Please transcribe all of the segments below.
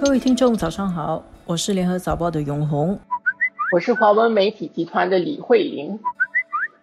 各位听众，早上好，我是联合早报的永红，我是华文媒体集团的李慧玲。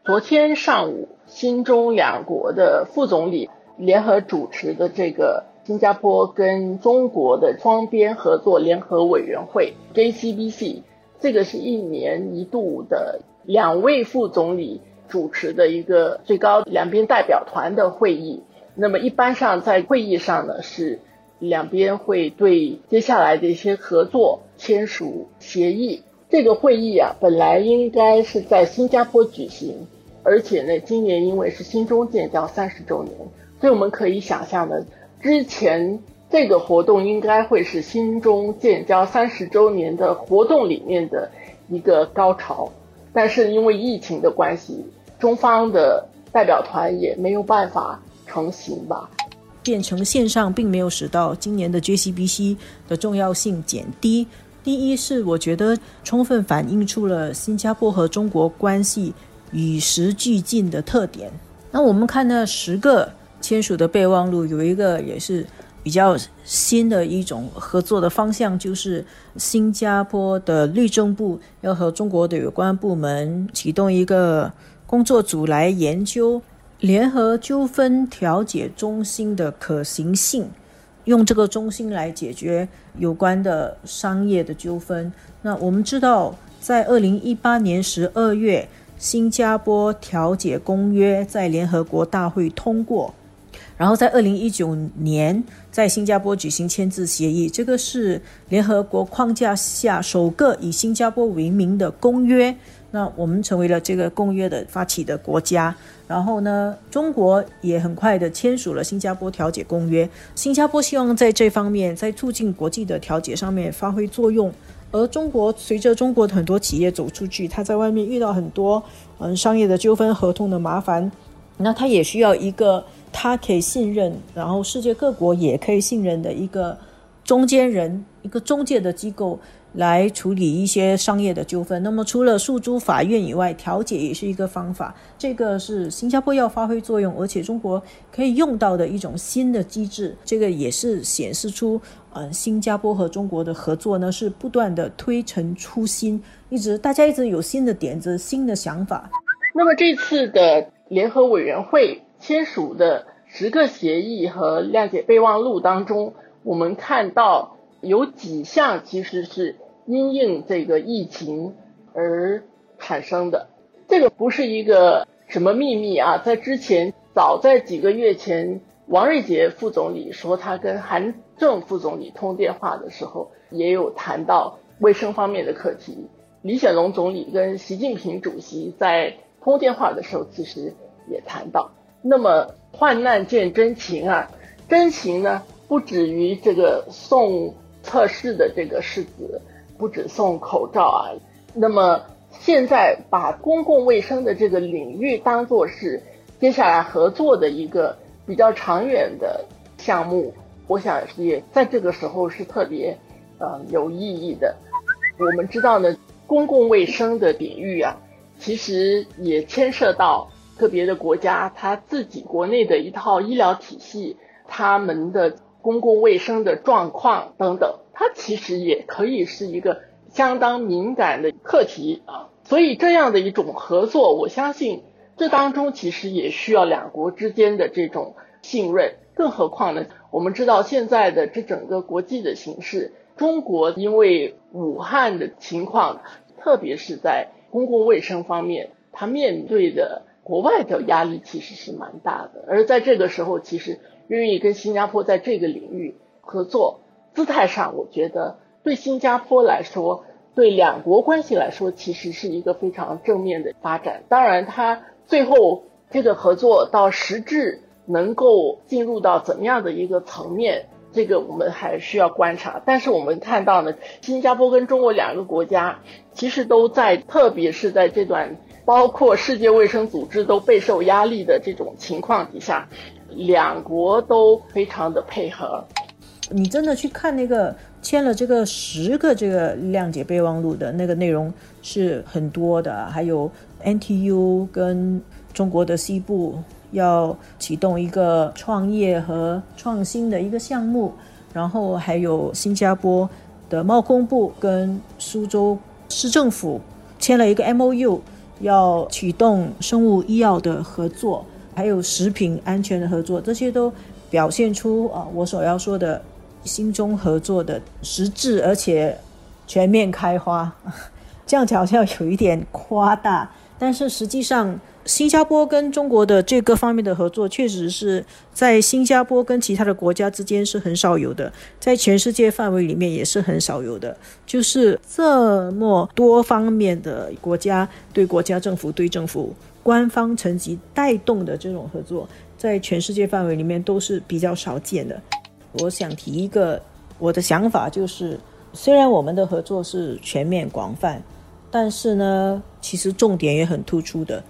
昨天上午，新中两国的副总理联合主持的这个新加坡跟中国的双边合作联合委员会 （JCBC），这个是一年一度的两位副总理主持的一个最高两边代表团的会议。那么一般上在会议上呢是。两边会对接下来的一些合作签署协议。这个会议啊，本来应该是在新加坡举行，而且呢，今年因为是新中建交三十周年，所以我们可以想象的，之前这个活动应该会是新中建交三十周年的活动里面的一个高潮。但是因为疫情的关系，中方的代表团也没有办法成行吧。变成线上，并没有使到今年的 JCBC 的重要性减低。第一是我觉得充分反映出了新加坡和中国关系与时俱进的特点。那我们看那十个签署的备忘录，有一个也是比较新的一种合作的方向，就是新加坡的律政部要和中国的有关部门启动一个工作组来研究。联合纠纷调解中心的可行性，用这个中心来解决有关的商业的纠纷。那我们知道，在二零一八年十二月，新加坡调解公约在联合国大会通过，然后在二零一九年在新加坡举行签字协议。这个是联合国框架下首个以新加坡为名的公约。那我们成为了这个公约的发起的国家，然后呢，中国也很快的签署了新加坡调解公约。新加坡希望在这方面，在促进国际的调解上面发挥作用。而中国随着中国的很多企业走出去，他在外面遇到很多嗯商业的纠纷、合同的麻烦，那他也需要一个他可以信任，然后世界各国也可以信任的一个中间人，一个中介的机构。来处理一些商业的纠纷。那么，除了诉诸法院以外，调解也是一个方法。这个是新加坡要发挥作用，而且中国可以用到的一种新的机制。这个也是显示出，呃，新加坡和中国的合作呢是不断的推陈出新，一直大家一直有新的点子、新的想法。那么这次的联合委员会签署的十个协议和谅解备忘录当中，我们看到有几项其实是。因应这个疫情而产生的，这个不是一个什么秘密啊！在之前，早在几个月前，王瑞杰副总理说他跟韩正副总理通电话的时候，也有谈到卫生方面的课题。李显龙总理跟习近平主席在通电话的时候，其实也谈到。那么患难见真情啊，真情呢，不止于这个送测试的这个试子。不止送口罩啊，那么现在把公共卫生的这个领域当做是接下来合作的一个比较长远的项目，我想也在这个时候是特别呃有意义的。我们知道呢，公共卫生的领域啊，其实也牵涉到个别的国家他自己国内的一套医疗体系，他们的公共卫生的状况等等。它其实也可以是一个相当敏感的课题啊，所以这样的一种合作，我相信这当中其实也需要两国之间的这种信任。更何况呢，我们知道现在的这整个国际的形势，中国因为武汉的情况，特别是在公共卫生方面，它面对的国外的压力其实是蛮大的。而在这个时候，其实愿意跟新加坡在这个领域合作。姿态上，我觉得对新加坡来说，对两国关系来说，其实是一个非常正面的发展。当然，它最后这个合作到实质能够进入到怎么样的一个层面，这个我们还需要观察。但是我们看到呢，新加坡跟中国两个国家其实都在，特别是在这段包括世界卫生组织都备受压力的这种情况底下，两国都非常的配合。你真的去看那个签了这个十个这个谅解备忘录的那个内容是很多的，还有 NTU 跟中国的西部要启动一个创业和创新的一个项目，然后还有新加坡的贸工部跟苏州市政府签了一个 M O U，要启动生物医药的合作，还有食品安全的合作，这些都表现出啊我所要说的新中合作的实质，而且全面开花。这样子好像有一点夸大，但是实际上。新加坡跟中国的这个方面的合作，确实是在新加坡跟其他的国家之间是很少有的，在全世界范围里面也是很少有的。就是这么多方面的国家对国家政府、对政府官方层级带动的这种合作，在全世界范围里面都是比较少见的。我想提一个我的想法，就是虽然我们的合作是全面广泛，但是呢，其实重点也很突出的。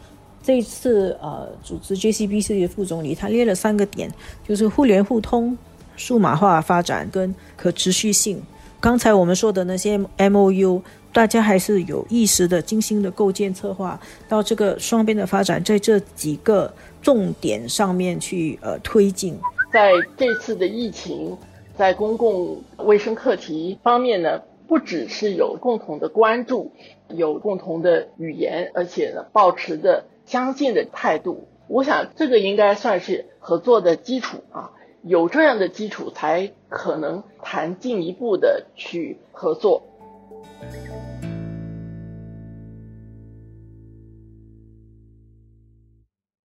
这次，呃，组织 JCBC 的副总理他列了三个点，就是互联互通、数码化发展跟可持续性。刚才我们说的那些 MOU，大家还是有意识的、精心的构建策划，到这个双边的发展，在这几个重点上面去呃推进。在这次的疫情，在公共卫生课题方面呢，不只是有共同的关注，有共同的语言，而且呢，保持着。相近的态度，我想这个应该算是合作的基础啊。有这样的基础，才可能谈进一步的去合作。